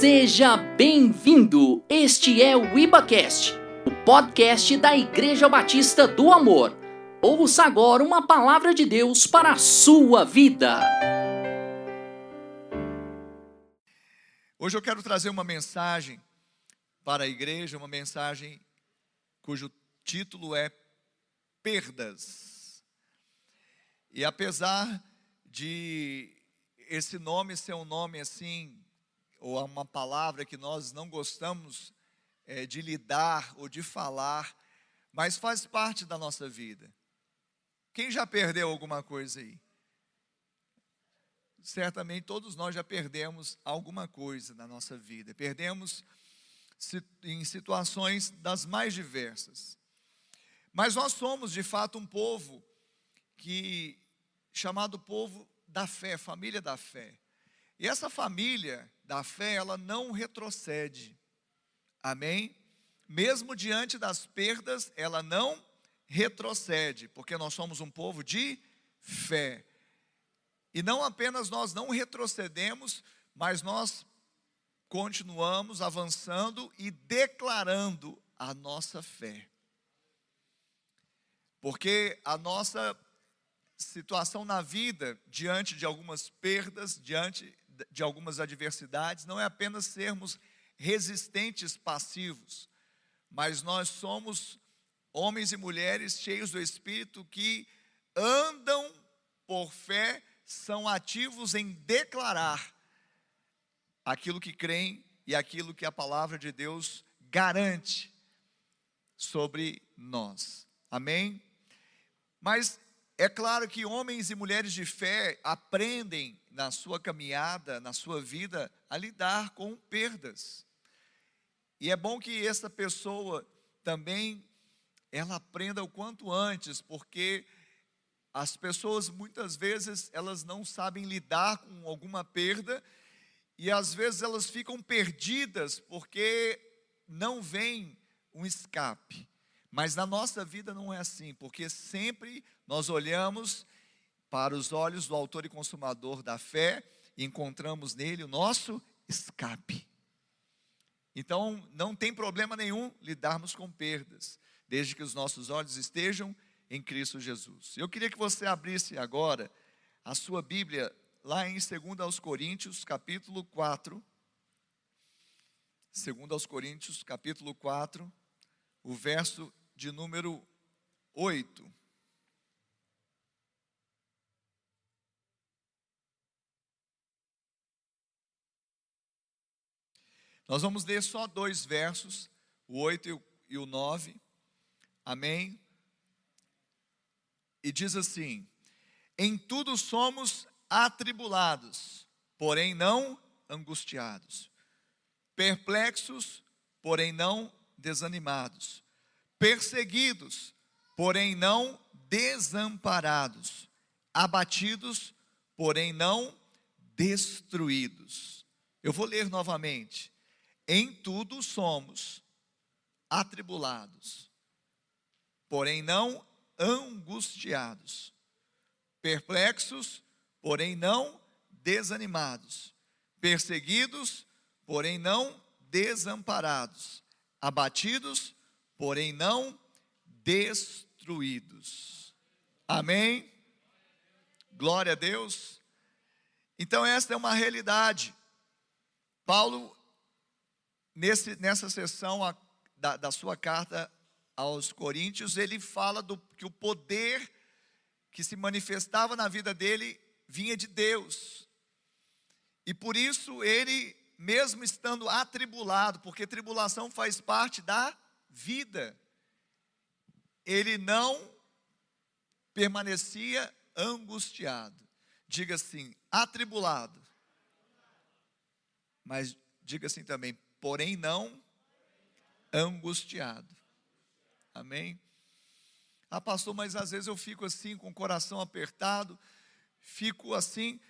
Seja bem-vindo! Este é o IbaCast, o podcast da Igreja Batista do Amor. Ouça agora uma palavra de Deus para a sua vida. Hoje eu quero trazer uma mensagem para a igreja, uma mensagem cujo título é Perdas. E apesar de esse nome ser um nome assim ou uma palavra que nós não gostamos é, de lidar ou de falar, mas faz parte da nossa vida. Quem já perdeu alguma coisa aí? Certamente todos nós já perdemos alguma coisa na nossa vida. Perdemos em situações das mais diversas. Mas nós somos de fato um povo que chamado povo da fé, família da fé. E essa família da fé, ela não retrocede. Amém? Mesmo diante das perdas, ela não retrocede, porque nós somos um povo de fé. E não apenas nós não retrocedemos, mas nós continuamos avançando e declarando a nossa fé. Porque a nossa situação na vida, diante de algumas perdas, diante de algumas adversidades, não é apenas sermos resistentes passivos, mas nós somos homens e mulheres cheios do Espírito que andam por fé, são ativos em declarar aquilo que creem e aquilo que a palavra de Deus garante sobre nós. Amém? Mas é claro que homens e mulheres de fé aprendem na sua caminhada, na sua vida, a lidar com perdas. E é bom que essa pessoa também ela aprenda o quanto antes, porque as pessoas muitas vezes elas não sabem lidar com alguma perda e às vezes elas ficam perdidas porque não vem um escape. Mas na nossa vida não é assim, porque sempre nós olhamos para os olhos do autor e consumador da fé e encontramos nele o nosso escape. Então, não tem problema nenhum lidarmos com perdas, desde que os nossos olhos estejam em Cristo Jesus. Eu queria que você abrisse agora a sua Bíblia lá em 2 aos Coríntios, capítulo 4. 2 aos Coríntios, capítulo 4, o verso de número 8. Nós vamos ler só dois versos, o 8 e o 9. Amém? E diz assim: Em tudo somos atribulados, porém não angustiados, perplexos, porém não desanimados perseguidos, porém não desamparados, abatidos, porém não destruídos. Eu vou ler novamente. Em tudo somos atribulados, porém não angustiados, perplexos, porém não desanimados, perseguidos, porém não desamparados, abatidos, porém não destruídos. Amém? Glória a Deus. Então, esta é uma realidade. Paulo, nesse, nessa sessão a, da, da sua carta aos Coríntios, ele fala do que o poder que se manifestava na vida dele vinha de Deus. E por isso ele, mesmo estando atribulado, porque tribulação faz parte da vida. Ele não permanecia angustiado. Diga assim, atribulado. Mas diga assim também, porém não angustiado. Amém? Ah, pastor, mas às vezes eu fico assim, com o coração apertado, fico assim,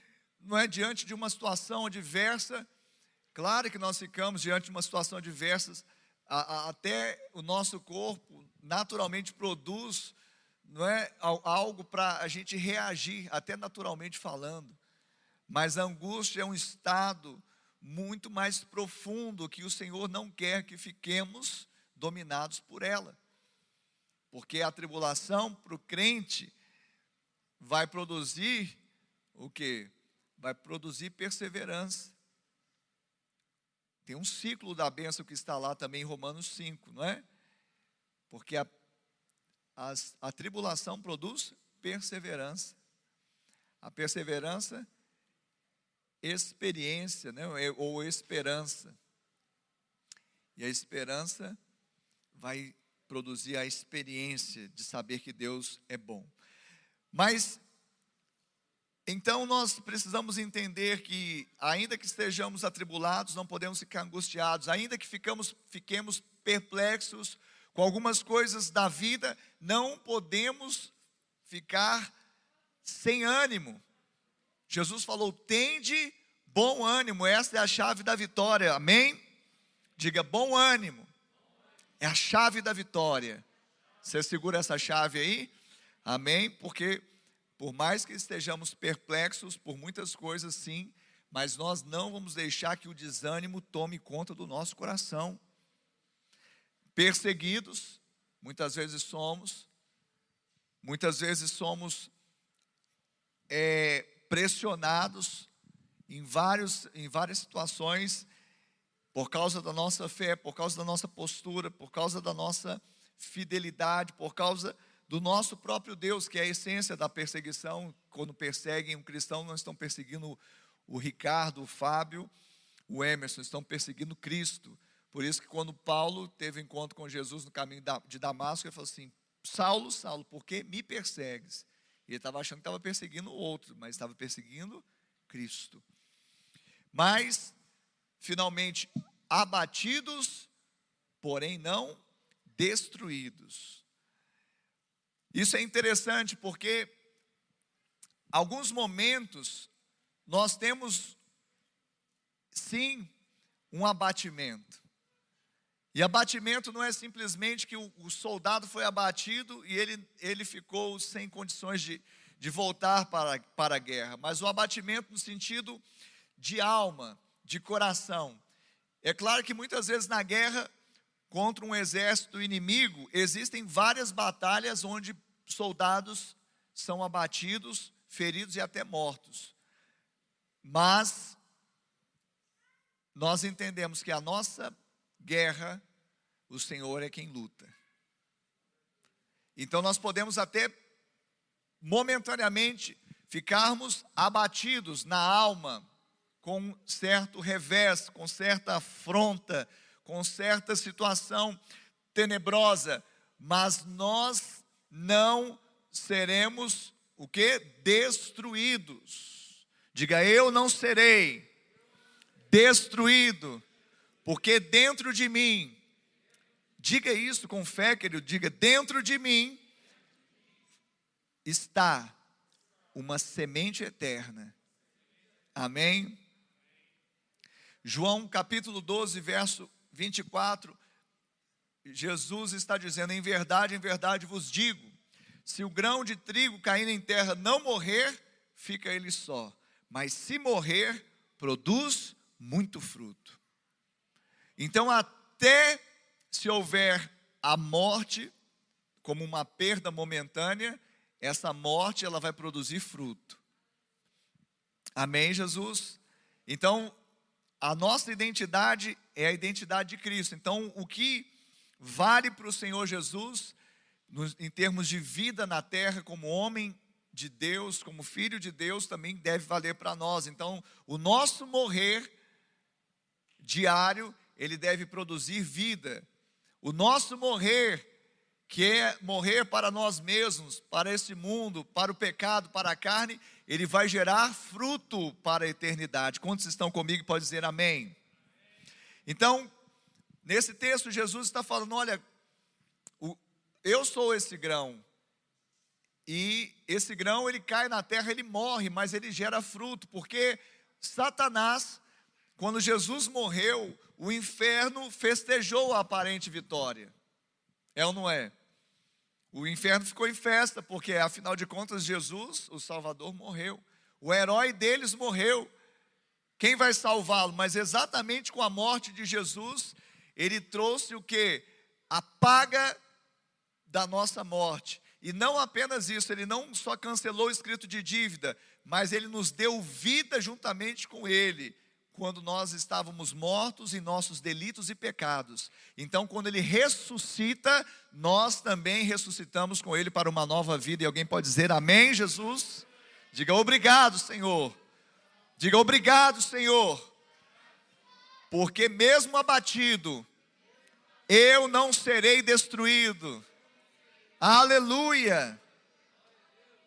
não é diante de uma situação adversa. Claro que nós ficamos diante de uma situação adversa, a, a, até o nosso corpo naturalmente produz não é, algo para a gente reagir, até naturalmente falando. Mas a angústia é um estado, muito mais profundo que o Senhor não quer que fiquemos dominados por ela. Porque a tribulação para o crente vai produzir o que? Vai produzir perseverança. Tem um ciclo da bênção que está lá também em Romanos 5, não é? Porque a, a, tribulação produz perseverança. A perseverança, experiência, né? ou esperança. E a esperança vai produzir a experiência de saber que Deus é bom. Mas então nós precisamos entender que, ainda que estejamos atribulados, não podemos ficar angustiados, ainda que ficamos, fiquemos perplexos com algumas coisas da vida, não podemos ficar sem ânimo. Jesus falou: tende bom ânimo, essa é a chave da vitória, amém? Diga bom ânimo, é a chave da vitória. Você segura essa chave aí, amém? Porque por mais que estejamos perplexos por muitas coisas, sim, mas nós não vamos deixar que o desânimo tome conta do nosso coração. Perseguidos, muitas vezes somos, muitas vezes somos é, pressionados em, vários, em várias situações por causa da nossa fé, por causa da nossa postura, por causa da nossa fidelidade, por causa do nosso próprio Deus, que é a essência da perseguição. Quando perseguem um cristão, não estão perseguindo o Ricardo, o Fábio, o Emerson, estão perseguindo Cristo. Por isso que quando Paulo teve encontro com Jesus no caminho de Damasco, ele falou assim: Saulo, Saulo, por que me persegues? Ele estava achando que estava perseguindo o outro, mas estava perseguindo Cristo. Mas, finalmente, abatidos, porém não destruídos. Isso é interessante porque alguns momentos nós temos sim um abatimento. E abatimento não é simplesmente que o, o, soldado foi abatido e ele, ele ficou sem condições de, de voltar para, para a guerra, mas o abatimento no sentido de alma, de coração. É claro que muitas vezes na guerra contra um exército inimigo, existem várias batalhas onde soldados são abatidos, feridos e até mortos. Mas nós entendemos que a nossa guerra, o Senhor é quem luta. Então nós podemos até momentaneamente ficarmos abatidos na alma, com certo revés, com certa afronta, com certa situação tenebrosa, mas nós não seremos o que? Destruídos. Diga, eu não serei destruído, porque dentro de mim, diga isso com fé, querido, diga, dentro de mim está uma semente eterna. Amém? João capítulo 12, verso 24, Jesus está dizendo: em verdade, em verdade vos digo, se o grão de trigo caindo em terra não morrer, fica ele só, mas se morrer, produz muito fruto. Então, até se houver a morte como uma perda momentânea, essa morte ela vai produzir fruto. Amém, Jesus? Então, a nossa identidade é a identidade de Cristo. Então, o que vale para o Senhor Jesus, em termos de vida na terra, como homem de Deus, como filho de Deus, também deve valer para nós. Então, o nosso morrer diário, ele deve produzir vida. O nosso morrer, que é morrer para nós mesmos, para esse mundo, para o pecado, para a carne, ele vai gerar fruto para a eternidade. Quantos estão comigo? Pode dizer amém. Então, nesse texto, Jesus está falando: olha, eu sou esse grão, e esse grão ele cai na terra, ele morre, mas ele gera fruto, porque Satanás, quando Jesus morreu, o inferno festejou a aparente vitória. É ou não é? O inferno ficou em festa, porque afinal de contas Jesus, o Salvador, morreu. O herói deles morreu. Quem vai salvá-lo? Mas exatamente com a morte de Jesus, ele trouxe o que? A paga da nossa morte. E não apenas isso, ele não só cancelou o escrito de dívida, mas ele nos deu vida juntamente com ele, quando nós estávamos mortos em nossos delitos e pecados. Então, quando ele ressuscita, nós também ressuscitamos com ele para uma nova vida. E alguém pode dizer amém, Jesus? Diga obrigado, Senhor. Diga obrigado, Senhor. Porque mesmo abatido, eu não serei destruído. Aleluia!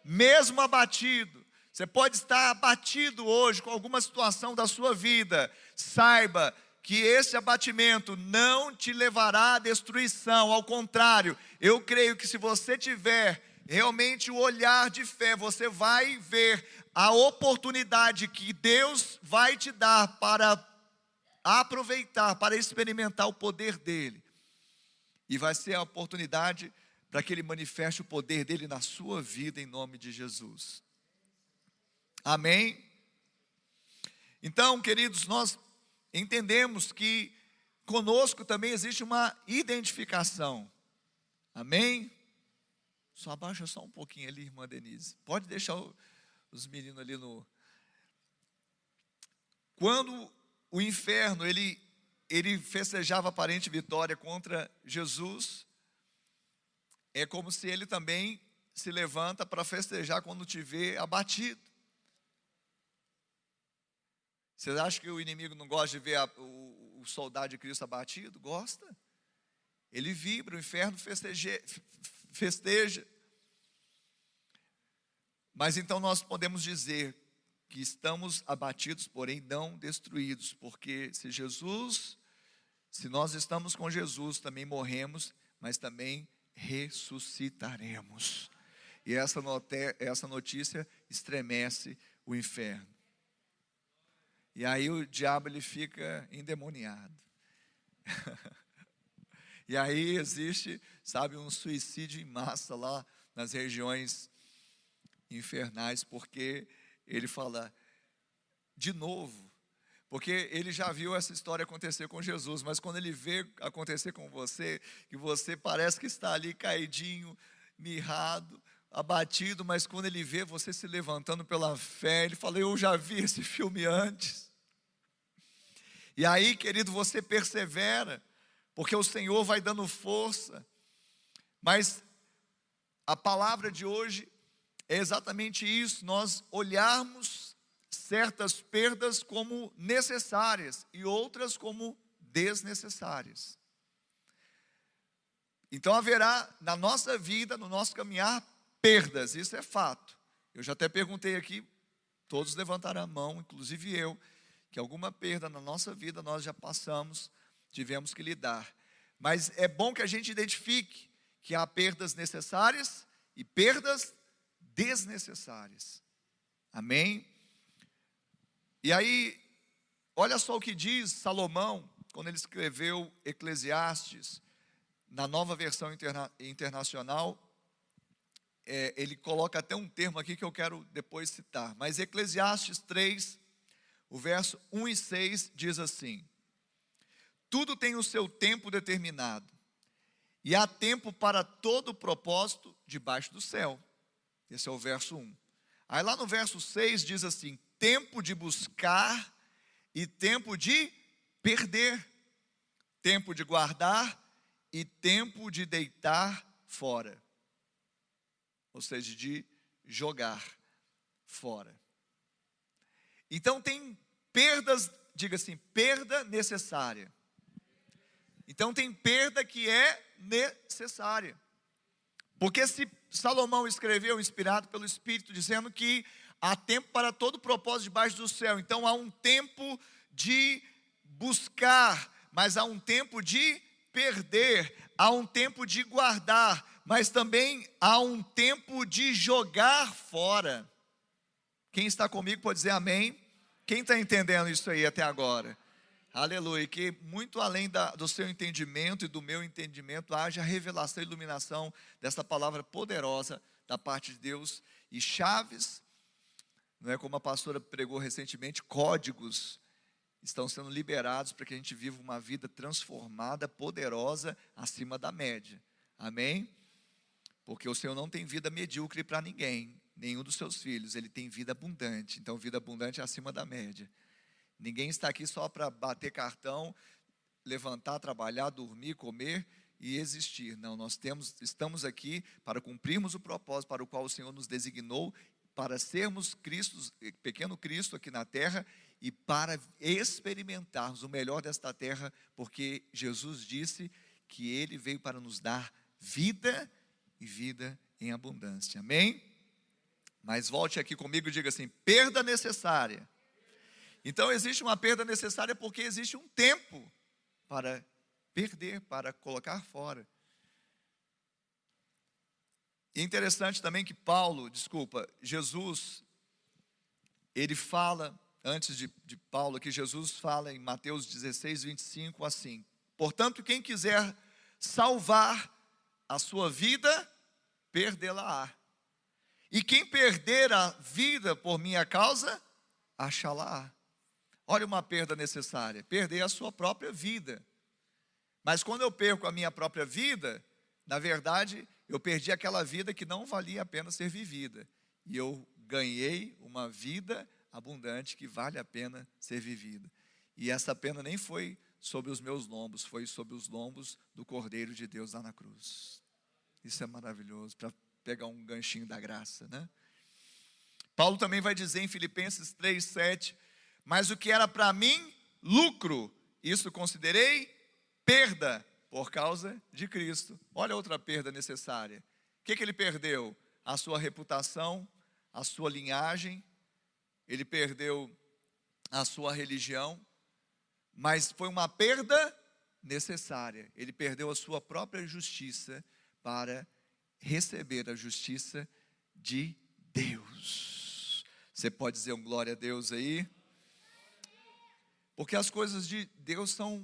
Mesmo abatido, você pode estar abatido hoje com alguma situação da sua vida, saiba que esse abatimento não te levará à destruição, ao contrário, eu creio que se você tiver realmente o olhar de fé, você vai ver a oportunidade que Deus vai te dar para aproveitar, para experimentar o poder dele. E vai ser a oportunidade para que Ele manifeste o poder dele na sua vida, em nome de Jesus. Amém? Então, queridos, nós entendemos que conosco também existe uma identificação. Amém? Só abaixa só um pouquinho ali, irmã Denise. Pode deixar os meninos ali no. Quando o inferno ele ele festejava aparente vitória contra Jesus, é como se ele também se levanta para festejar quando te vê abatido. Vocês acham que o inimigo não gosta de ver a, o, o, soldado de Cristo abatido? Gosta. Ele vibra, o inferno festeja, festeja. Mas então nós podemos dizer que estamos abatidos, porém não destruídos, porque se Jesus, se nós estamos com Jesus, também morremos, mas também ressuscitaremos. E essa, essa notícia estremece o inferno. E aí o diabo ele fica endemoniado. e aí existe, sabe, um suicídio em massa lá nas regiões infernais, porque ele fala, de novo, porque ele já viu essa história acontecer com Jesus, mas quando ele vê acontecer com você, que você parece que está ali caidinho, mirrado, abatido, mas quando ele vê você se levantando pela fé, ele fala: Eu já vi esse filme antes. E aí, querido, você persevera, porque o Senhor vai dando força, mas a palavra de hoje é exatamente isso: nós olharmos certas perdas como necessárias e outras como desnecessárias. Então haverá na nossa vida, no nosso caminhar, perdas, isso é fato. Eu já até perguntei aqui, todos levantaram a mão, inclusive eu, que alguma perda na nossa vida nós já passamos, tivemos que lidar. Mas é bom que a gente identifique que há perdas necessárias e perdas desnecessárias. Amém? E aí, olha só o que diz Salomão, quando ele escreveu Eclesiastes, na nova versão interna internacional, é, ele coloca até um termo aqui que eu quero depois citar, mas Eclesiastes 3, o verso 1 e 6 diz assim: Tudo tem o seu tempo determinado, e há tempo para todo propósito debaixo do céu. Esse é o verso 1. Aí lá no verso 6 diz assim: tempo de buscar e tempo de perder, tempo de guardar e tempo de deitar fora, ou seja, de jogar fora. Então tem perdas, diga assim, perda necessária. Então tem perda que é necessária. Porque se Salomão escreveu, inspirado pelo Espírito, dizendo que Há tempo para todo propósito debaixo do céu. Então há um tempo de buscar, mas há um tempo de perder, há um tempo de guardar, mas também há um tempo de jogar fora. Quem está comigo pode dizer amém? Quem está entendendo isso aí até agora? Aleluia. Que muito além da, do seu entendimento e do meu entendimento, haja revelação e iluminação dessa palavra poderosa da parte de Deus e chaves não é como a pastora pregou recentemente, códigos estão sendo liberados para que a gente viva uma vida transformada, poderosa, acima da média. Amém? Porque o Senhor não tem vida medíocre para ninguém, nenhum dos seus filhos, ele tem vida abundante. Então, vida abundante é acima da média. Ninguém está aqui só para bater cartão, levantar, trabalhar, dormir, comer e existir. Não, nós temos, estamos aqui para cumprirmos o propósito para o qual o Senhor nos designou, para sermos Cristos, pequeno Cristo aqui na terra e para experimentarmos o melhor desta terra, porque Jesus disse que ele veio para nos dar vida e vida em abundância. Amém? Mas volte aqui comigo e diga assim: perda necessária. Então existe uma perda necessária porque existe um tempo para perder, para colocar fora. E é interessante também que Paulo, desculpa, Jesus, ele fala, antes de, de Paulo, que Jesus fala em Mateus 16, 25, assim: Portanto, quem quiser salvar a sua vida, perdê-la-á. E quem perder a vida por minha causa, achá-la-á. Olha uma perda necessária: perder a sua própria vida. Mas quando eu perco a minha própria vida, na verdade, eu perdi aquela vida que não valia a pena ser vivida. E eu ganhei uma vida abundante que vale a pena ser vivida. E essa pena nem foi sobre os meus lombos, foi sobre os lombos do Cordeiro de Deus lá na cruz. Isso é maravilhoso, para pegar um ganchinho da graça, né? Paulo também vai dizer em Filipenses 3, 7, mas o que era para mim lucro, isso considerei perda por causa de Cristo. Olha outra perda necessária. O que, que ele perdeu? A sua reputação, a sua linhagem, ele perdeu a sua religião, mas foi uma perda necessária. Ele perdeu a sua própria justiça para receber a justiça de Deus. Você pode dizer um glória a Deus aí? Porque as coisas de Deus são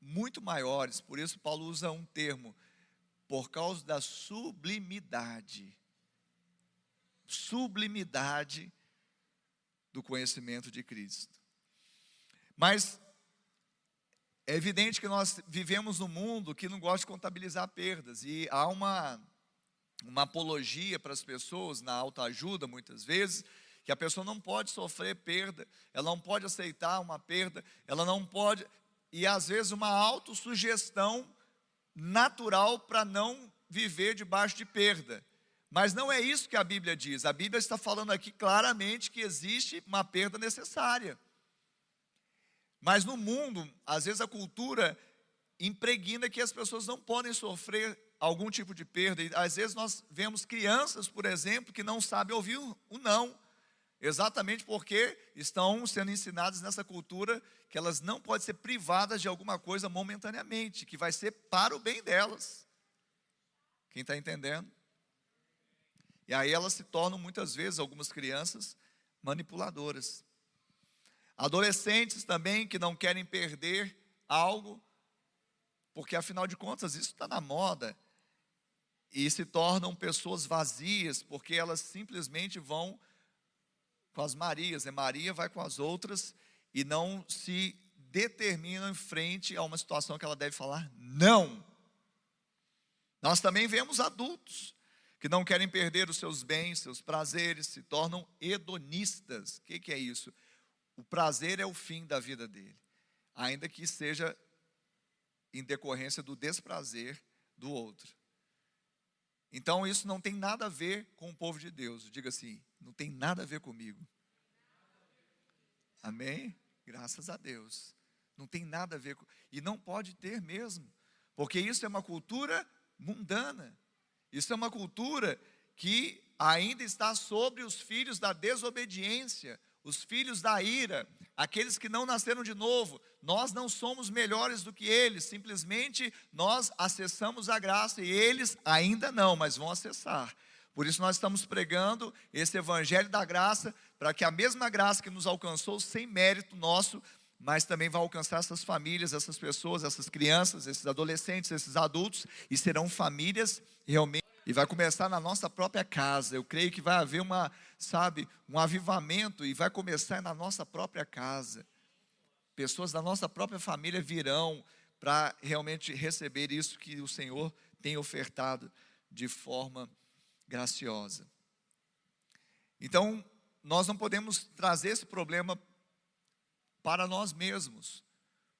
muito maiores, por isso Paulo usa um termo, por causa da sublimidade. Sublimidade do conhecimento de Cristo. Mas é evidente que nós vivemos num mundo que não gosta de contabilizar perdas, e há uma, uma apologia para as pessoas na autoajuda, muitas vezes, que a pessoa não pode sofrer perda, ela não pode aceitar uma perda, ela não pode, e às vezes uma autossugestão natural para não viver debaixo de perda. Mas não é isso que a Bíblia diz. A Bíblia está falando aqui claramente que existe uma perda necessária. Mas no mundo, às vezes a cultura impregna que as pessoas não podem sofrer algum tipo de perda. E às vezes nós vemos crianças, por exemplo, que não sabem ouvir o não. Exatamente porque estão sendo ensinadas nessa cultura que elas não podem ser privadas de alguma coisa momentaneamente, que vai ser para o bem delas. Quem está entendendo? E aí elas se tornam muitas vezes, algumas crianças, manipuladoras. Adolescentes também que não querem perder algo, porque afinal de contas isso está na moda, e se tornam pessoas vazias, porque elas simplesmente vão com as Marias, né? Maria vai com as outras e não se determina em frente a uma situação que ela deve falar não. Nós também vemos adultos que não querem perder os seus bens, seus prazeres, se tornam hedonistas. O que, que é isso? O prazer é o fim da vida dele, ainda que seja em decorrência do desprazer do outro. Então isso não tem nada a ver com o povo de Deus. Diga assim: não tem nada a ver comigo. Amém? Graças a Deus. Não tem nada a ver com. E não pode ter mesmo. Porque isso é uma cultura mundana. Isso é uma cultura que ainda está sobre os filhos da desobediência, os filhos da ira, aqueles que não nasceram de novo. Nós não somos melhores do que eles, simplesmente nós acessamos a graça e eles ainda não, mas vão acessar. Por isso nós estamos pregando esse evangelho da graça, para que a mesma graça que nos alcançou sem mérito nosso, mas também vai alcançar essas famílias, essas pessoas, essas crianças, esses adolescentes, esses adultos, e serão famílias realmente. E vai começar na nossa própria casa. Eu creio que vai haver uma, sabe, um avivamento e vai começar na nossa própria casa. pessoas da nossa própria família virão para realmente receber isso que o Senhor tem ofertado de forma graciosa. Então, nós não podemos trazer esse problema para nós mesmos,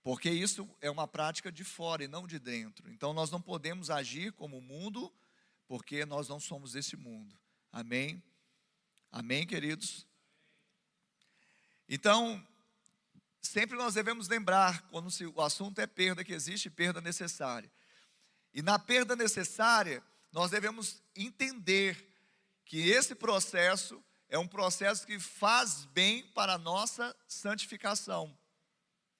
porque isso é uma prática de fora e não de dentro. Então, nós não podemos agir como o mundo, porque nós não somos desse mundo. Amém? Amém, queridos? Então, sempre nós devemos lembrar, quando o assunto é perda, que existe perda necessária. E na perda necessária, nós devemos entender que esse processo é um processo que faz bem para a nossa santificação.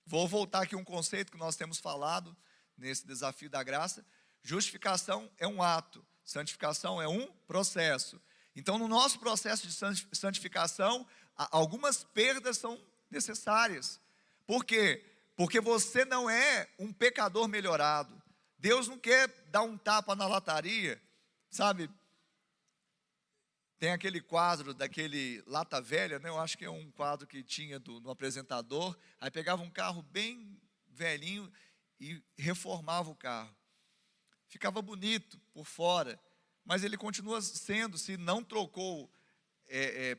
Vou voltar aqui um conceito que nós temos falado nesse desafio da graça. Justificação é um ato, santificação é um processo. Então, no nosso processo de santificação, algumas perdas são necessárias. Por quê? Porque você não é um pecador melhorado. Deus não quer dar um tapa na lataria, sabe? Tem aquele quadro daquele Lata Velha, né? Eu acho que é um quadro que tinha do, no apresentador. Aí pegava um carro bem velhinho e reformava o carro. Ficava bonito por fora, mas ele continua sendo, se não trocou é, é,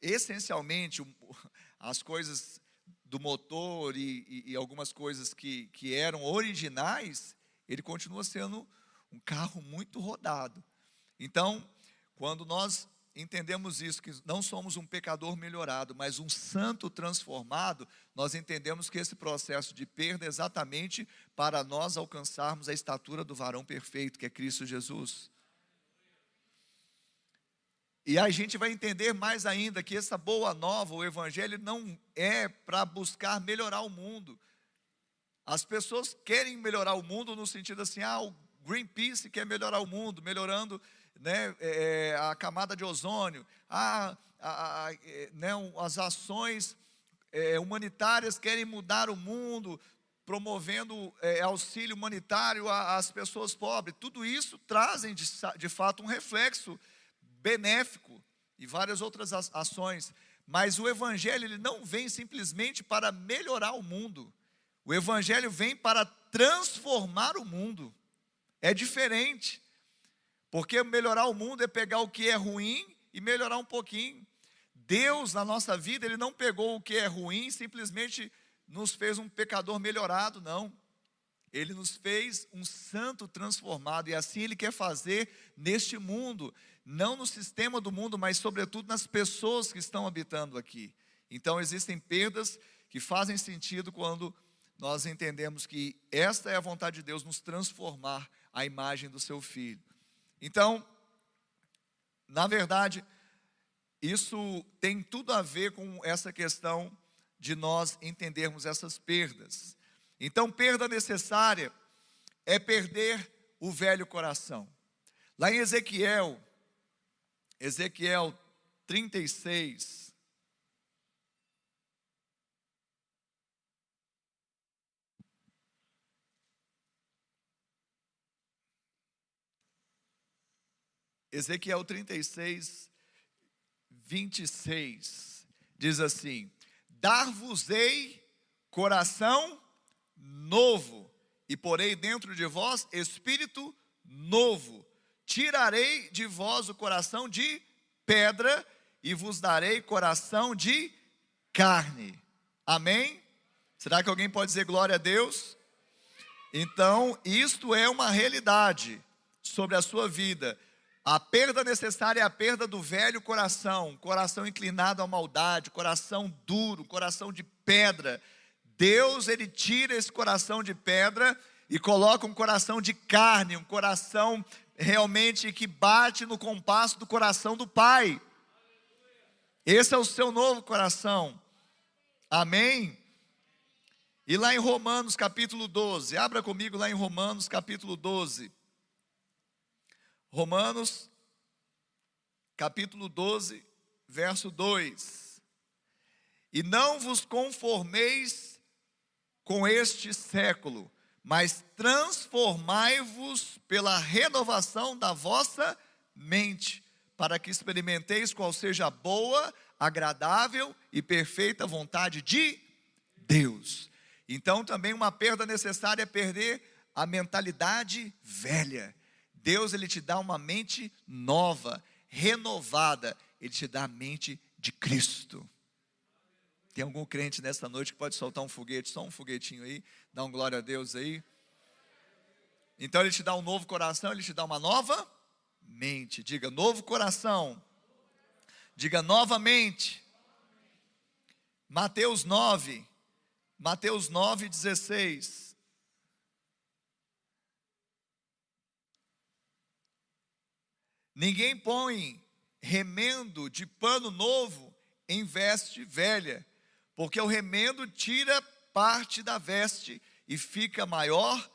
essencialmente as coisas do motor e, e, algumas coisas que, que eram originais, ele continua sendo um carro muito rodado. Então, quando nós entendemos isso, que não somos um pecador melhorado, mas um santo transformado, nós entendemos que esse processo de perda é exatamente para nós alcançarmos a estatura do varão perfeito, que é Cristo Jesus. E a gente vai entender mais ainda que essa boa nova, o Evangelho, não é para buscar melhorar o mundo. As pessoas querem melhorar o mundo no sentido assim, ah, o Greenpeace quer melhorar o mundo, melhorando né, é, é, a camada de ozônio, a, a, a é, né, as ações é, humanitárias querem mudar o mundo, promovendo é, auxílio humanitário às pessoas pobres. Tudo isso trazem de, de fato um reflexo benéfico e várias outras ações. Mas o evangelho ele não vem simplesmente para melhorar o mundo. O evangelho vem para transformar o mundo. É diferente. Porque melhorar o mundo é pegar o que é ruim e melhorar um pouquinho. Deus, na nossa vida, Ele não pegou o que é ruim simplesmente nos fez um pecador melhorado, não. Ele nos fez um santo transformado, e assim Ele quer fazer neste mundo, não no sistema do mundo, mas sobretudo nas pessoas que estão habitando aqui. Então existem perdas que fazem sentido quando nós entendemos que esta é a vontade de Deus, nos transformar à imagem do seu Filho. Então, na verdade, isso tem tudo a ver com essa questão de nós entendermos essas perdas. Então, perda necessária é perder o velho coração. Lá em Ezequiel, Ezequiel 36, Ezequiel 36, 26, diz assim: Dar-vos-ei coração novo, e porei dentro de vós espírito novo. Tirarei de vós o coração de pedra, e vos darei coração de carne. Amém? Será que alguém pode dizer glória a Deus? Então, isto é uma realidade sobre a sua vida. A perda necessária é a perda do velho coração, coração inclinado à maldade, coração duro, coração de pedra. Deus, ele tira esse coração de pedra e coloca um coração de carne, um coração realmente que bate no compasso do coração do Pai. Esse é o seu novo coração. Amém? E lá em Romanos capítulo 12, abra comigo lá em Romanos capítulo 12. Romanos, capítulo 12, verso 2: E não vos conformeis com este século, mas transformai-vos pela renovação da vossa mente, para que experimenteis qual seja a boa, agradável e perfeita vontade de Deus. Então, também uma perda necessária é perder a mentalidade velha. Deus ele te dá uma mente nova, renovada. Ele te dá a mente de Cristo. Tem algum crente nessa noite que pode soltar um foguete, só um foguetinho aí, dá um glória a Deus aí. Então ele te dá um novo coração, ele te dá uma nova mente. Diga novo coração. Diga novamente. Mateus 9, Mateus 9, 16. Ninguém põe remendo de pano novo em veste velha, porque o remendo tira parte da veste e fica maior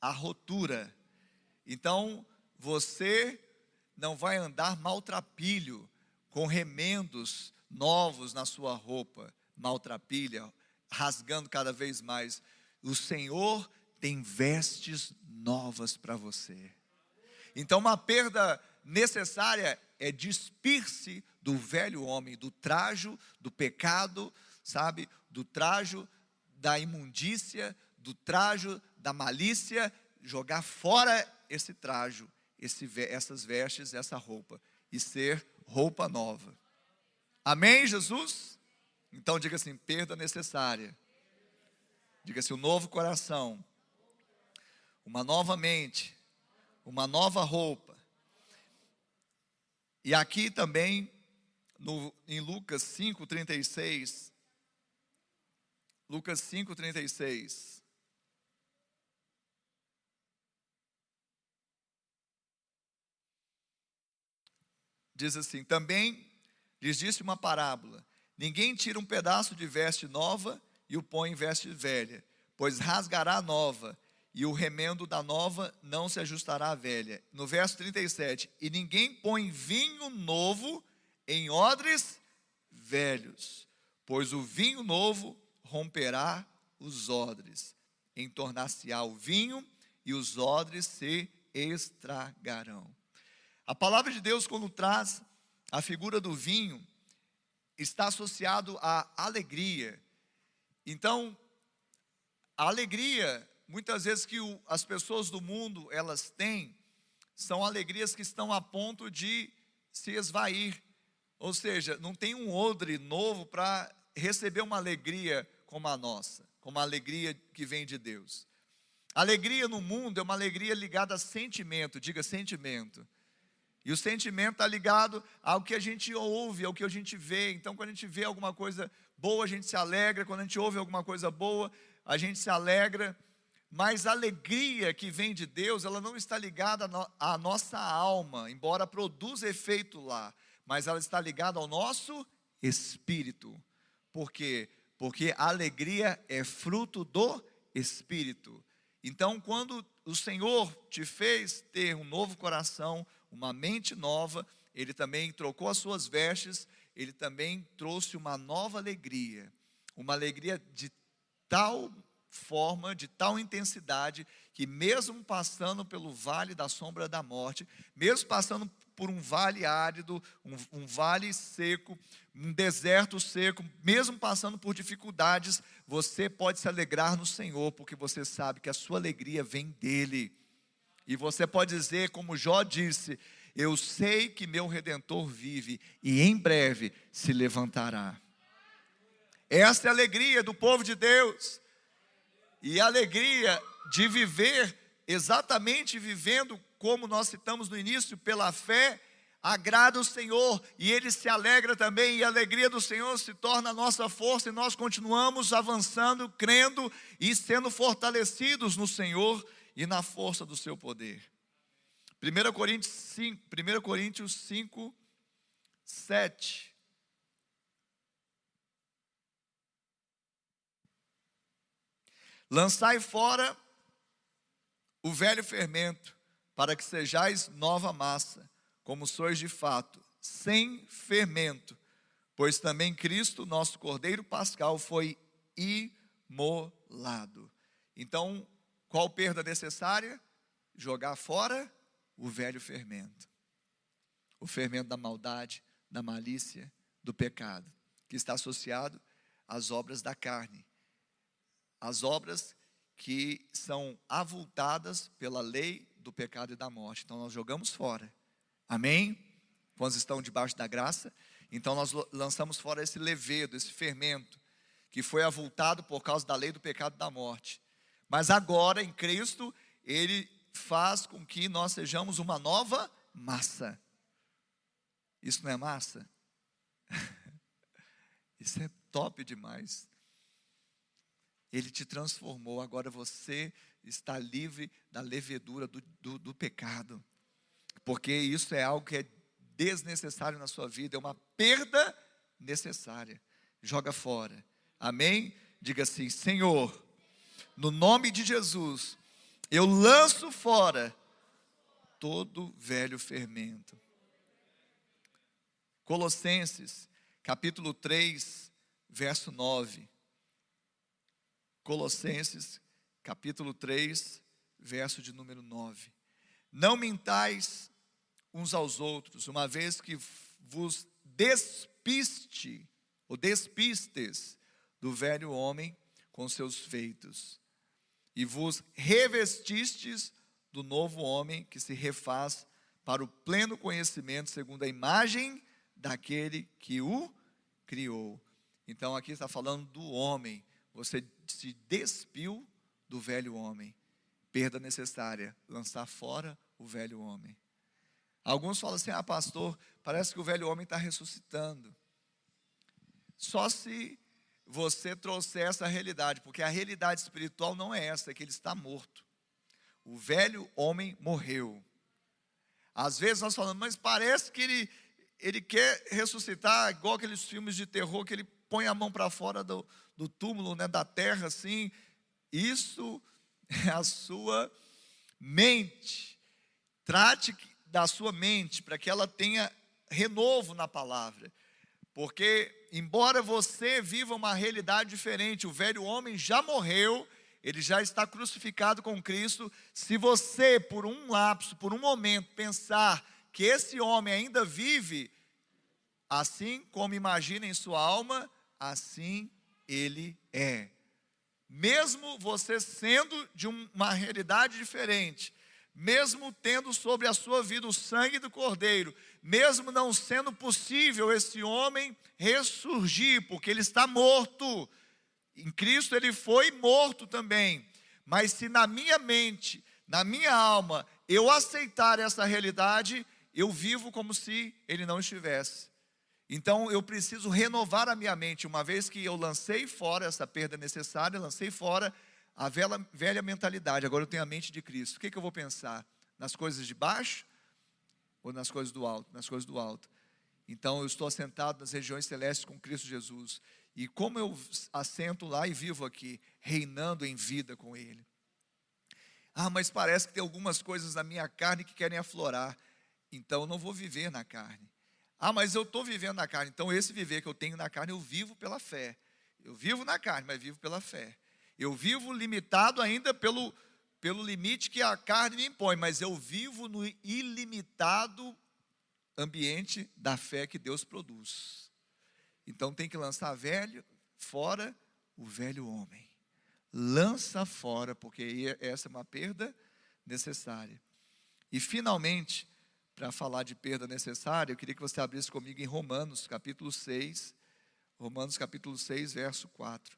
a rotura. Então, você não vai andar maltrapilho com remendos novos na sua roupa, maltrapilha, rasgando cada vez mais. O Senhor tem vestes novas para você. Então, uma perda necessária é despir-se do velho homem, do trajo do pecado, sabe? Do trajo da imundícia, do trajo da malícia, jogar fora esse trajo, esse, essas vestes, essa roupa, e ser roupa nova. Amém, Jesus? Então diga assim: perda necessária. Diga assim: um novo coração, uma nova mente, uma nova roupa. E aqui também, no, em Lucas 5,36, Lucas 5,36. Diz assim: também lhes disse uma parábola: ninguém tira um pedaço de veste nova e o põe em veste velha, pois rasgará a nova, e o remendo da nova não se ajustará à velha. No verso 37, e ninguém põe vinho novo em odres velhos, pois o vinho novo romperá os odres, entornar-se-á o vinho e os odres se estragarão. A palavra de Deus, quando traz a figura do vinho, está associado à alegria. Então, a alegria, muitas vezes que o, as pessoas do mundo elas têm, são alegrias que estão a ponto de se esvair. Ou seja, não tem um odre novo para receber uma alegria como a nossa, como a alegria que vem de Deus. Alegria no mundo é uma alegria ligada a sentimento, diga sentimento. E o sentimento está ligado ao que a gente ouve, ao que a gente vê. Então, quando a gente vê alguma coisa boa, a gente se alegra. Quando a gente ouve alguma coisa boa, a gente se alegra. Mas a alegria que vem de Deus, ela não está ligada à nossa alma, embora produza efeito lá. Mas ela está ligada ao nosso espírito. Por quê? Porque a alegria é fruto do espírito. Então, quando o Senhor te fez ter um novo coração, uma mente nova, ele também trocou as suas vestes, ele também trouxe uma nova alegria, uma alegria de tal forma, de tal intensidade, que mesmo passando pelo vale da sombra da morte, mesmo passando por um vale árido, um, um, vale seco, um deserto seco, mesmo passando por dificuldades, você pode se alegrar no Senhor, porque você sabe que a sua alegria vem dEle. E você pode dizer, como Jó disse: Eu sei que meu redentor vive e em breve se levantará. Essa é a alegria do povo de Deus, e alegria de viver exatamente vivendo como nós citamos no início, pela fé, agrada o Senhor e Ele se alegra também, e a alegria do Senhor se torna a nossa força, e nós continuamos avançando, crendo e sendo fortalecidos no Senhor e na força do seu poder. 1 Coríntios 5, 1 Coríntios 5 7. Lançai fora o velho fermento, para que sejais nova massa, como sois de fato, sem fermento, pois também Cristo, nosso Cordeiro Pascal, foi imolado. Então, qual perda necessária? Jogar fora o velho fermento. O fermento da maldade, da malícia, do pecado, que está associado às obras da carne, as obras que são avultadas pela lei do pecado e da morte. Então nós jogamos fora. Amém? Quando estão debaixo da graça, então nós lançamos fora esse levedo, esse fermento que foi avultado por causa da lei do pecado e da morte. Mas agora em Cristo, ele faz com que nós sejamos uma nova massa. Isso não é massa? Isso é top demais. Ele te transformou, agora você está livre da levedura do, do, do, pecado, porque isso é algo que é desnecessário na sua vida, é uma perda necessária. Joga fora, amém? Diga assim: Senhor, no nome de Jesus, eu lanço fora todo velho fermento. Colossenses, capítulo 3, verso 9. Colossenses, capítulo 3, verso de número 9. Não mintais uns aos outros, uma vez que vos despiste, ou despistes, do velho homem com seus feitos, e vos revestistes do novo homem que se refaz para o pleno conhecimento, segundo a imagem daquele que o criou. Então aqui está falando do homem. Você se despiu do velho homem. Perda necessária, lançar fora o velho homem. Alguns falam assim: ah, pastor, parece que o velho homem está ressuscitando. Só se você trouxer essa realidade, porque a realidade espiritual não é essa, é que ele está morto. O velho homem morreu. Às vezes nós falamos, mas parece que ele, ele quer ressuscitar, igual aqueles filmes de terror que ele põe a mão para fora do, do túmulo, né, da terra, assim. Isso é a sua mente. Trate da sua mente para que ela tenha renovo na palavra. Porque, embora você viva uma realidade diferente, o velho homem já morreu, ele já está crucificado com Cristo. Se você, por um lapso, por um momento, pensar que esse homem ainda vive, assim como imagina em sua alma, assim ele é. Mesmo você sendo de uma realidade diferente, mesmo tendo sobre a sua vida o sangue do Cordeiro, mesmo não sendo possível esse homem ressurgir, porque ele está morto, em Cristo ele foi morto também, mas se na minha mente, na minha alma, eu aceitar essa realidade, eu vivo como se ele não estivesse. Então eu preciso renovar a minha mente, uma vez que eu lancei fora essa perda necessária, lancei fora a velha, velha mentalidade, agora eu tenho a mente de Cristo. O que, que eu vou pensar? Nas coisas de baixo ou nas coisas do alto? Nas coisas do alto. Então eu estou assentado nas regiões celestes com Cristo Jesus. E como eu assento lá e vivo aqui, reinando em vida com Ele. Ah, mas parece que tem algumas coisas na minha carne que querem aflorar. Então eu não vou viver na carne. Ah, mas eu estou vivendo na carne. Então, esse viver que eu tenho na carne, eu vivo pela fé. Eu vivo na carne, mas vivo pela fé. Eu vivo limitado ainda pelo, pelo limite que a carne me impõe, mas eu vivo no ilimitado ambiente da fé que Deus produz. Então tem que lançar velho fora o velho homem. Lança fora, porque essa é uma perda necessária. E finalmente, para falar de perda necessária, eu queria que você abrisse comigo em Romanos, capítulo 6, Romanos capítulo 6, verso 4.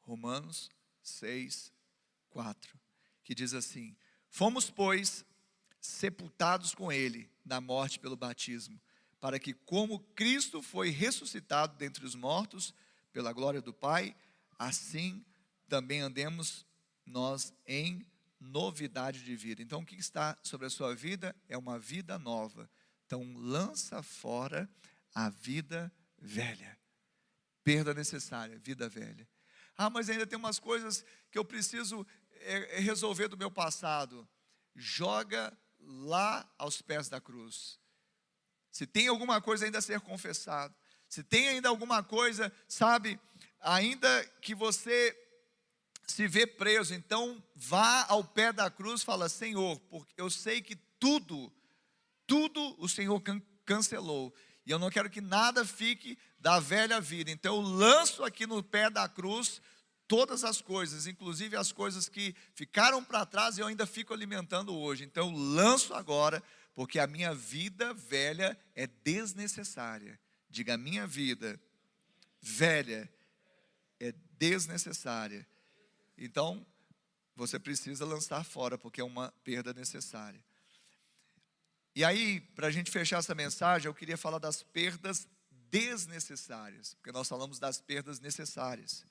Romanos 6, 4, que diz assim: Fomos, pois, sepultados com ele na morte pelo batismo, para que, como Cristo foi ressuscitado dentre os mortos pela glória do Pai, assim também andemos nós em novidade de vida. Então, o que está sobre a sua vida é uma vida nova. Então, lança fora a vida velha. Perda necessária, vida velha. Ah, mas ainda tem umas coisas que eu preciso é, é resolver do meu passado. Joga lá aos pés da cruz. Se tem alguma coisa ainda a ser confessado, se tem ainda alguma coisa, sabe, ainda que você se vê preso, então vá ao pé da cruz e fala: Senhor, porque eu sei que tudo, tudo o Senhor can cancelou. E eu não quero que nada fique da velha vida. Então eu lanço aqui no pé da cruz todas as coisas, inclusive as coisas que ficaram para trás e eu ainda fico alimentando hoje. Então eu lanço agora, porque a minha vida velha é desnecessária. Diga, minha vida velha é desnecessária. Então, você precisa lançar fora, porque é uma perda necessária. E aí, para a gente fechar essa mensagem, eu queria falar das perdas desnecessárias, porque nós falamos das perdas necessárias.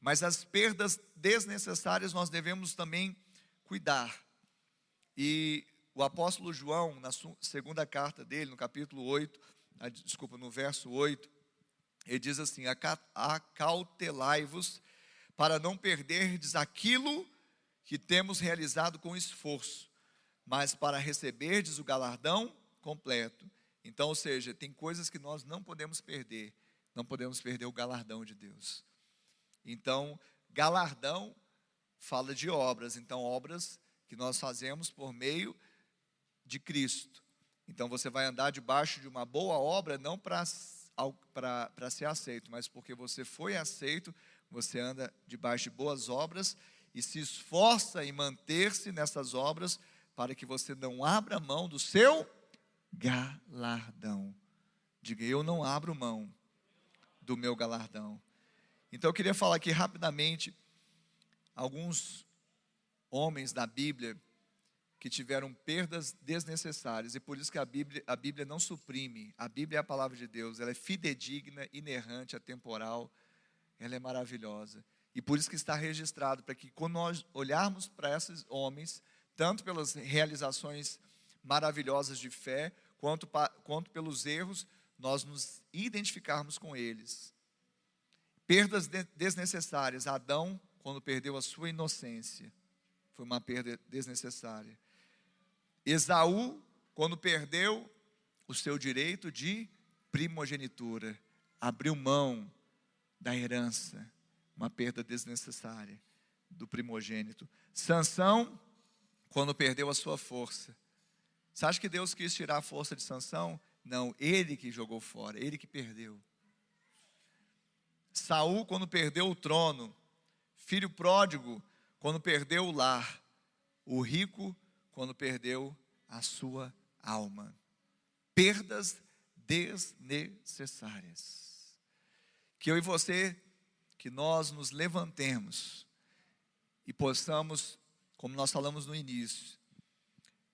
Mas as perdas desnecessárias nós devemos também cuidar. E o apóstolo João, na segunda carta dele, no capítulo 8, desculpa, no verso 8, ele diz assim: Acautelai-vos para não perderdes aquilo que temos realizado com esforço, mas para receberdes o galardão completo. Então, ou seja, tem coisas que nós não podemos perder, não podemos perder o galardão de Deus. Então, galardão fala de obras, então obras que nós fazemos por meio de Cristo. Então você vai andar debaixo de uma boa obra não para ser aceito, mas porque você foi aceito, você anda debaixo de boas obras e se esforça em manter-se nessas obras para que você não abra mão do seu galardão. Diga, eu não abro mão do meu galardão. Então eu queria falar aqui rapidamente alguns homens da Bíblia que tiveram perdas desnecessárias e por isso que a Bíblia, a Bíblia não suprime. A Bíblia é a palavra de Deus, ela é fidedigna, inerrante, atemporal, ela é maravilhosa. E por isso que está registrado para que quando nós olharmos para esses homens, tanto pelas realizações maravilhosas de fé, quanto, quanto pelos erros, nós nos identificarmos com eles. Perdas desnecessárias. Adão, quando perdeu a sua inocência, foi uma perda desnecessária. Esaú, quando perdeu o seu direito de primogenitura, abriu mão da herança, uma perda desnecessária do primogênito. Sansão, quando perdeu a sua força. Você acha que Deus quis tirar a força de Sansão? Não, ele que jogou fora, ele que perdeu. Saul quando perdeu o trono, filho pródigo quando perdeu o lar, o rico quando perdeu a sua alma. Perdas desnecessárias. Que eu e você, que nós nos levantemos e possamos, como nós falamos no início,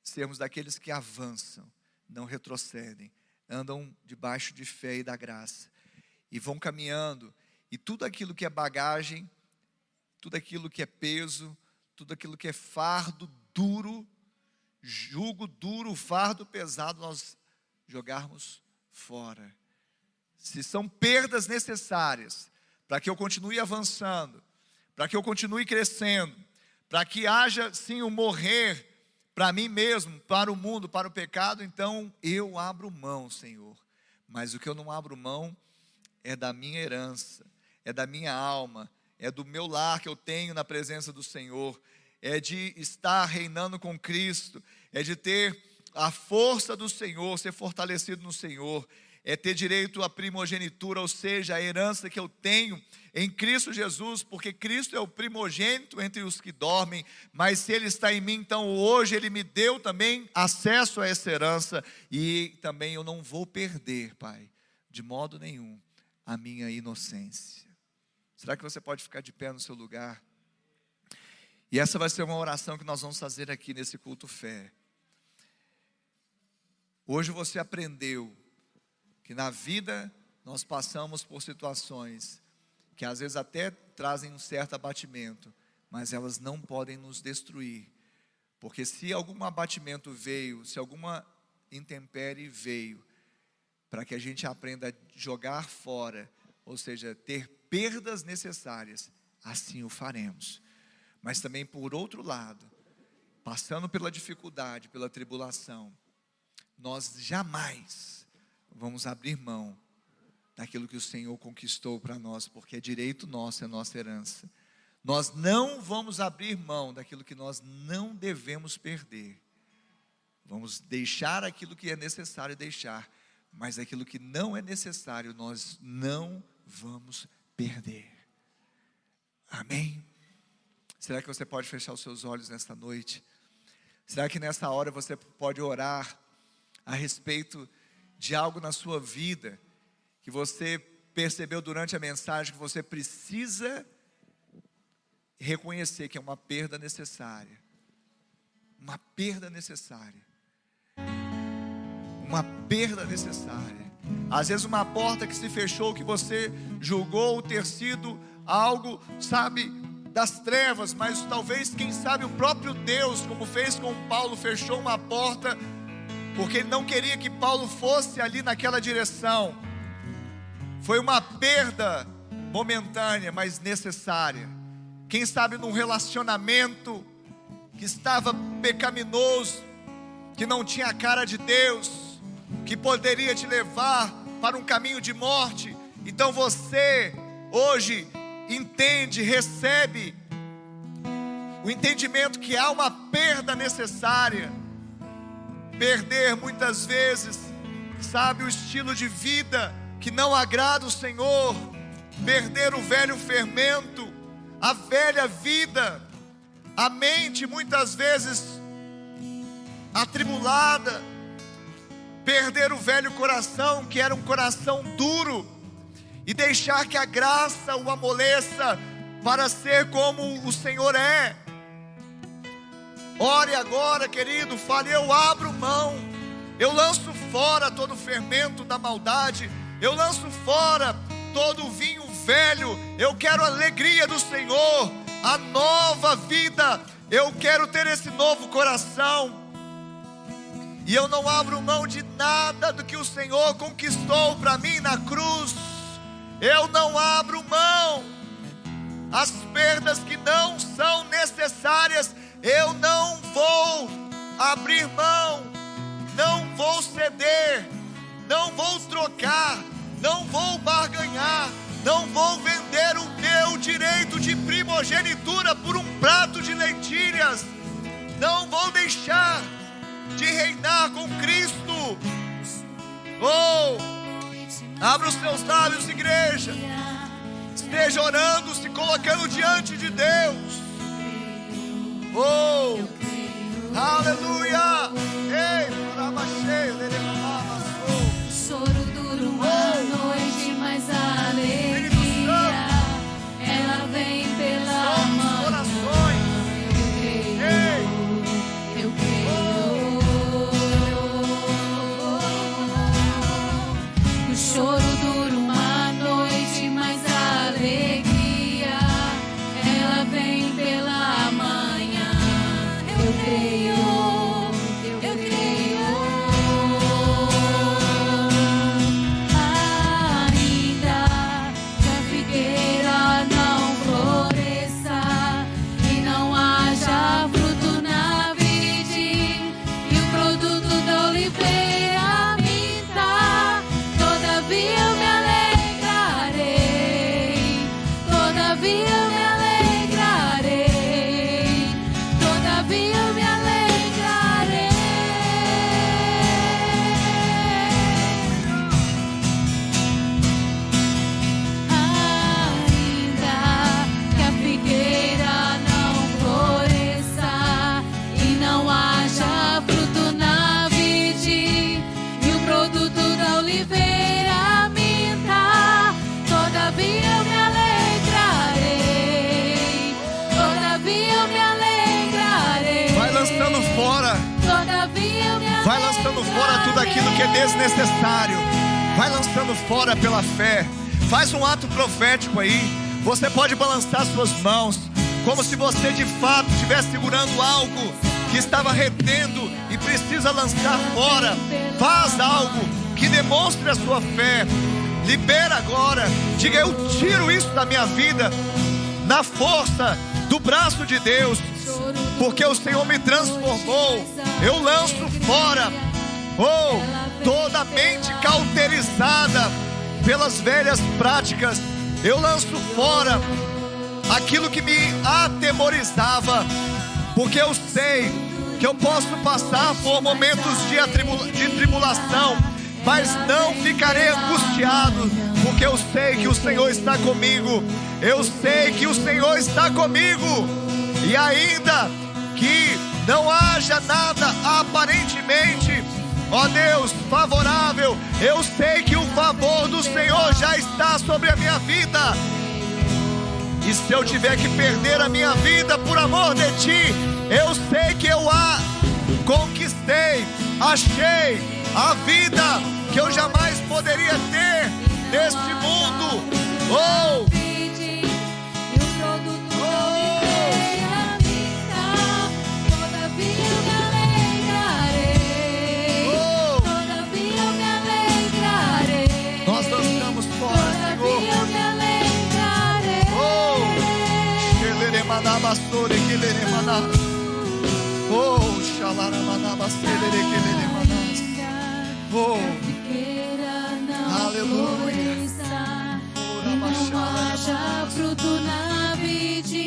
sermos daqueles que avançam, não retrocedem, andam debaixo de fé e da graça e vão caminhando e tudo aquilo que é bagagem, tudo aquilo que é peso, tudo aquilo que é fardo duro, jugo duro, fardo pesado, nós jogarmos fora. Se são perdas necessárias para que eu continue avançando, para que eu continue crescendo, para que haja sim o morrer para mim mesmo, para o mundo, para o pecado, então eu abro mão, Senhor. Mas o que eu não abro mão é da minha herança, é da minha alma, é do meu lar que eu tenho na presença do Senhor, é de estar reinando com Cristo, é de ter a força do Senhor, ser fortalecido no Senhor, é ter direito à primogenitura, ou seja, a herança que eu tenho em Cristo Jesus, porque Cristo é o primogênito entre os que dormem, mas se Ele está em mim, então hoje Ele me deu também acesso a essa herança, e também eu não vou perder, Pai, de modo nenhum, a minha inocência. Será que você pode ficar de pé no seu lugar? E essa vai ser uma oração que nós vamos fazer aqui nesse culto fé. Hoje você aprendeu que na vida nós passamos por situações que às vezes até trazem um certo abatimento, mas elas não podem nos destruir. Porque se algum abatimento veio, se alguma intempérie veio, para que a gente aprenda a jogar fora, ou seja, ter perdas necessárias, assim o faremos. Mas também, por outro lado, passando pela dificuldade, pela tribulação, nós jamais vamos abrir mão daquilo que o Senhor conquistou para nós, porque é direito nosso, é nossa herança. Nós não vamos abrir mão daquilo que nós não devemos perder. Vamos deixar aquilo que é necessário deixar, mas aquilo que não é necessário nós não vamos perder. Amém? Será que você pode fechar os seus olhos nesta noite? Será que nessa hora você pode orar a respeito de algo na sua vida que você percebeu durante a mensagem que você precisa reconhecer que é uma perda necessária? Uma perda necessária. Uma perda necessária. Às vezes, uma porta que se fechou, que você julgou ter sido algo, sabe, das trevas, mas talvez, quem sabe, o próprio Deus, como fez com Paulo, fechou uma porta, porque ele não queria que Paulo fosse ali naquela direção. Foi uma perda momentânea, mas necessária. Quem sabe num relacionamento que estava pecaminoso, que não tinha a cara de Deus, que poderia te levar para um caminho de morte. Então você hoje entende, recebe o entendimento que há uma perda necessária. Perder muitas vezes, sabe, o estilo de vida que não agrada o Senhor, perder o velho fermento, a velha vida, a mente muitas vezes atribulada, perder o velho coração, que era um coração duro, e deixar que a graça o amoleça para ser como o Senhor é. Ore agora, querido, fale: eu abro mão, eu lanço fora todo o fermento da maldade, eu lanço fora todo o vinho velho, eu quero a alegria do Senhor, a nova vida, eu quero ter esse novo coração. E eu não abro mão de nada do que o Senhor conquistou para mim na cruz. Eu não abro mão. As perdas que não são necessárias, eu não vou abrir mão. Não vou ceder. Não vou trocar. Não vou barganhar. Não vou vender o meu direito de primogenitura por um prato de lentilhas. Não vou deixar de reinar com Cristo. Oh! Abra os seus lábios, igreja. Esteja orando, se colocando diante de Deus. Oh, aleluia. Ei, para cheio, Choro duro uma noite, mas a estivesse segurando algo que estava retendo e precisa lançar fora. Faz algo que demonstre a sua fé. Libera agora. Diga: Eu tiro isso da minha vida na força do braço de Deus porque o Senhor me transformou. Eu lanço fora, oh, toda mente cauterizada pelas velhas práticas. Eu lanço fora aquilo que me atemorizava, porque eu sei que eu posso passar por momentos de, atribula- de tribulação, mas não ficarei angustiado, porque eu sei que o Senhor está comigo. Eu sei que o Senhor está comigo. E ainda que não haja nada aparentemente, ó Deus, favorável, eu sei que o favor do Senhor já está sobre a minha vida. E se eu tiver que perder a minha vida por amor de ti, eu sei que eu a conquistei, achei a vida que eu jamais poderia ter neste mundo. Oh, xeleremanabastore, queleremanás. Oh, xalaramanabastelere, Oh, Figueira não Aleluia. floresça e não haja fruto na vide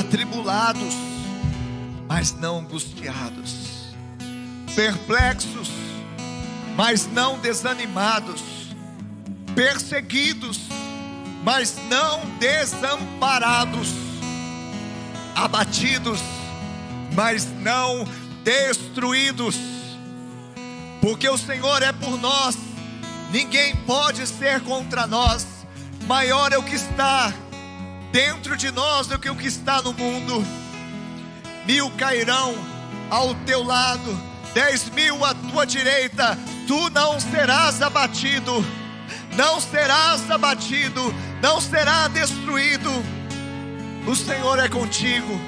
atribulados, mas não angustiados, perplexos, mas não desanimados, perseguidos, mas não desamparados, abatidos, mas não destruídos, porque o Senhor é por nós, ninguém pode ser contra nós, maior é o que está dentro de nós do que o que está no mundo. Mil cairão ao teu lado, dez mil à tua direita, tu não serás abatido, não serás abatido, não será destruído. O Senhor é contigo,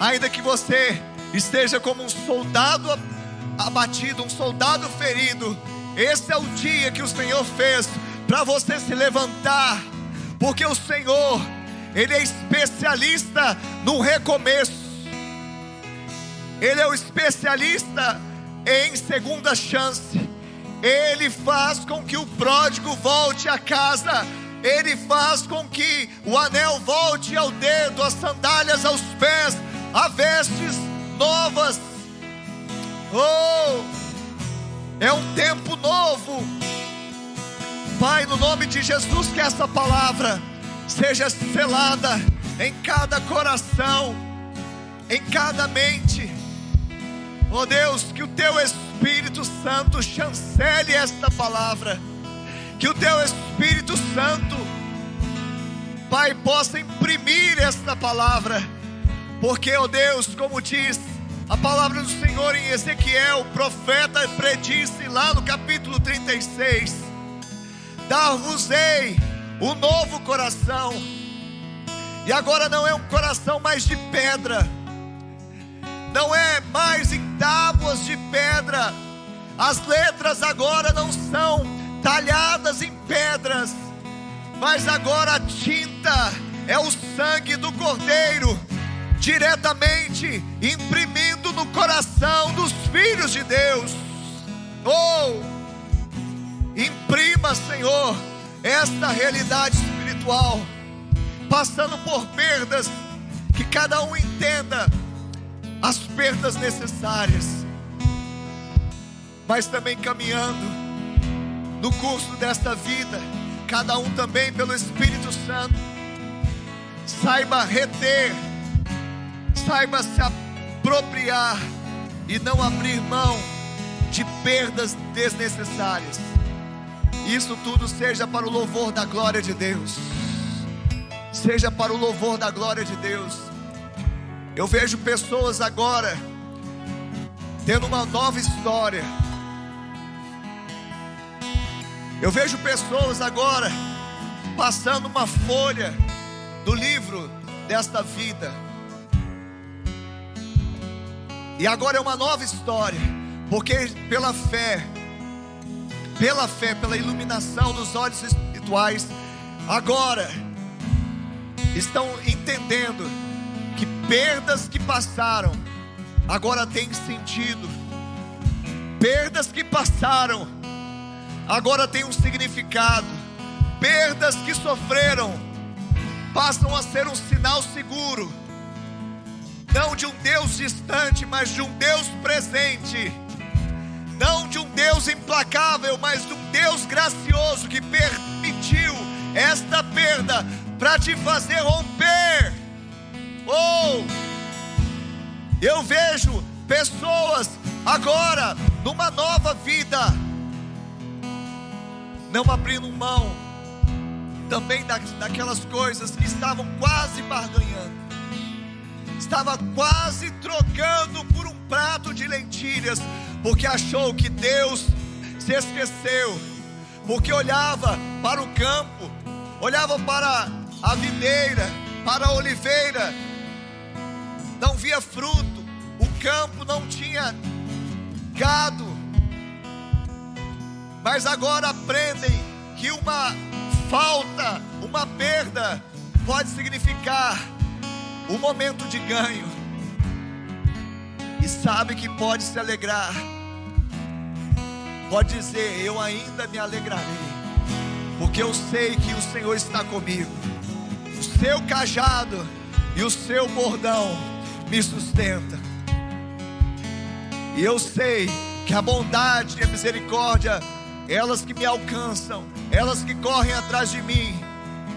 ainda que você esteja como um soldado abatido, um soldado ferido. Esse é o dia que o Senhor fez para você se levantar, porque o Senhor, Ele é especialista no recomeço. Ele é o especialista em segunda chance. Ele faz com que o pródigo volte a casa. Ele faz com que o anel volte ao dedo, as sandálias aos pés, a vestes novas. Oh, é um tempo novo. Pai, no nome de Jesus, que essa palavra seja selada em cada coração, em cada mente. Oh Deus, que o teu Espírito Santo chancele esta palavra, que o teu Espírito Santo, Pai, possa imprimir esta palavra, porque, oh Deus, como diz a palavra do Senhor em Ezequiel, o profeta predisse lá no capítulo 36: Dar-vos-ei um novo coração, e agora não é um coração mais de pedra, não é mais em tábuas de pedra, as letras agora não são talhadas em pedras, mas agora a tinta é o sangue do Cordeiro, diretamente imprimindo no coração dos filhos de Deus. Oh, imprima, Senhor, esta realidade espiritual, passando por perdas, que cada um entenda as perdas necessárias, mas também caminhando no curso desta vida, cada um também pelo Espírito Santo, saiba reter, saiba se apropriar e não abrir mão de perdas desnecessárias. Isso tudo seja para o louvor da glória de Deus. Seja para o louvor da glória de Deus. Eu vejo pessoas agora tendo uma nova história. Eu vejo pessoas agora passando uma folha do livro desta vida. E agora é uma nova história, porque pela fé, pela fé, pela iluminação dos olhos espirituais, agora estão entendendo que perdas que passaram agora têm sentido. Perdas que passaram agora tem um significado. Perdas que sofreram passam a ser um sinal seguro, não de um Deus distante, mas de um Deus presente, não de um Deus implacável, mas de um Deus gracioso que permitiu esta perda para te fazer romper. Oh, eu vejo pessoas agora numa nova vida, não abrindo mão também daquelas coisas que estavam quase barganhando, estava quase trocando por um prato de lentilhas, porque achou que Deus se esqueceu, porque olhava para o campo, olhava para a videira, para a oliveira, não via fruto, o campo não tinha gado, mas agora aprendem que uma falta, uma perda, pode significar um momento de ganho, e sabe que pode se alegrar, pode dizer: Eu ainda me alegrarei, porque eu sei que o Senhor está comigo, o seu cajado e o seu bordão me sustenta, e eu sei que a bondade e a misericórdia elas que me alcançam, elas que correm atrás de mim,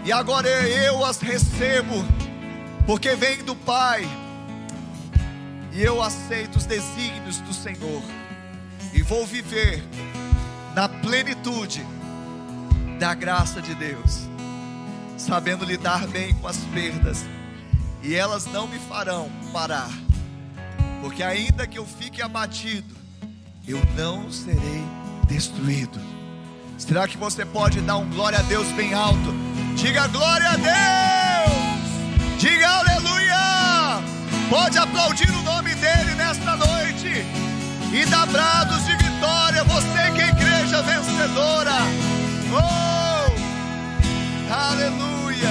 e agora eu as recebo, porque vem do Pai, e eu aceito os desígnios do Senhor, e vou viver na plenitude da graça de Deus, sabendo lidar bem com as perdas, e elas não me farão parar, porque ainda que eu fique abatido, eu não serei destruído. Será que você pode dar um glória a Deus bem alto? Diga glória a Deus! Diga aleluia! Pode aplaudir o nome dele nesta noite e dar brados de vitória. Você que é igreja vencedora. Oh! Aleluia!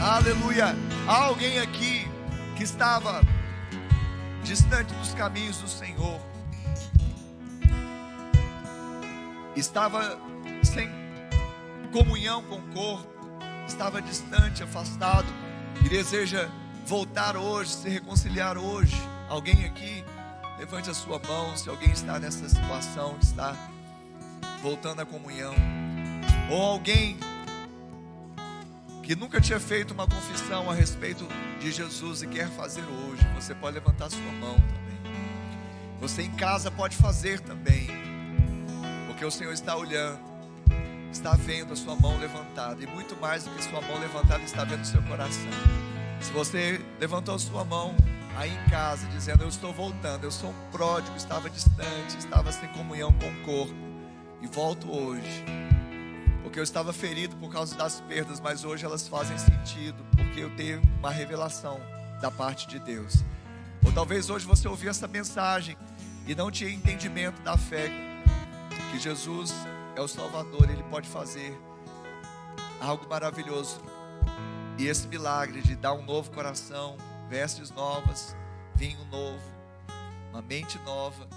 Aleluia! Há alguém aqui que estava distante dos caminhos do Senhor estava sem comunhão com o corpo, estava distante, afastado e deseja voltar hoje, se reconciliar hoje. Alguém aqui, levante a sua mão se alguém está nessa situação, está voltando à comunhão, ou alguém que nunca tinha feito uma confissão a respeito de Jesus e quer fazer hoje, você pode levantar sua mão também. Você em casa pode fazer também. Porque o Senhor está olhando, está vendo a sua mão levantada, e muito mais do que sua mão levantada, está vendo o seu coração. Se você levantou a sua mão aí em casa, dizendo: Eu estou voltando, eu sou um pródigo, estava distante, estava sem comunhão com o corpo, e volto hoje, porque eu estava ferido por causa das perdas, mas hoje elas fazem sentido, porque eu tenho uma revelação da parte de Deus. Ou talvez hoje você ouviu essa mensagem e não tinha entendimento da fé que Jesus é o Salvador, Ele pode fazer algo maravilhoso. E esse milagre de dar um novo coração, vestes novas, vinho novo, uma mente nova.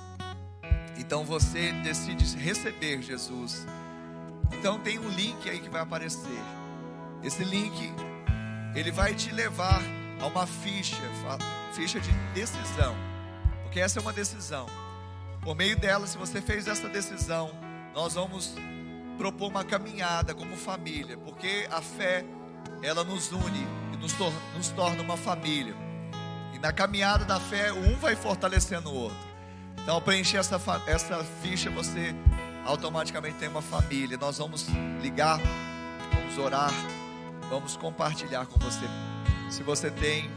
Então você decide receber Jesus. Então tem um link aí que vai aparecer. Esse link ele vai te levar a uma ficha, ficha de decisão. Porque essa é uma decisão. Por meio dela, se você fez essa decisão, nós vamos propor uma caminhada como família, porque a fé, ela nos une nos, tor nos torna uma família. E na caminhada da fé, um vai fortalecendo o outro. Então, ao preencher essa, essa ficha, você automaticamente tem uma família. Nós vamos ligar, vamos orar, vamos compartilhar com você. Se você tem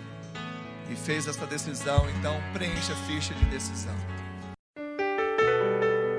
e fez essa decisão, então preencha a ficha de decisão.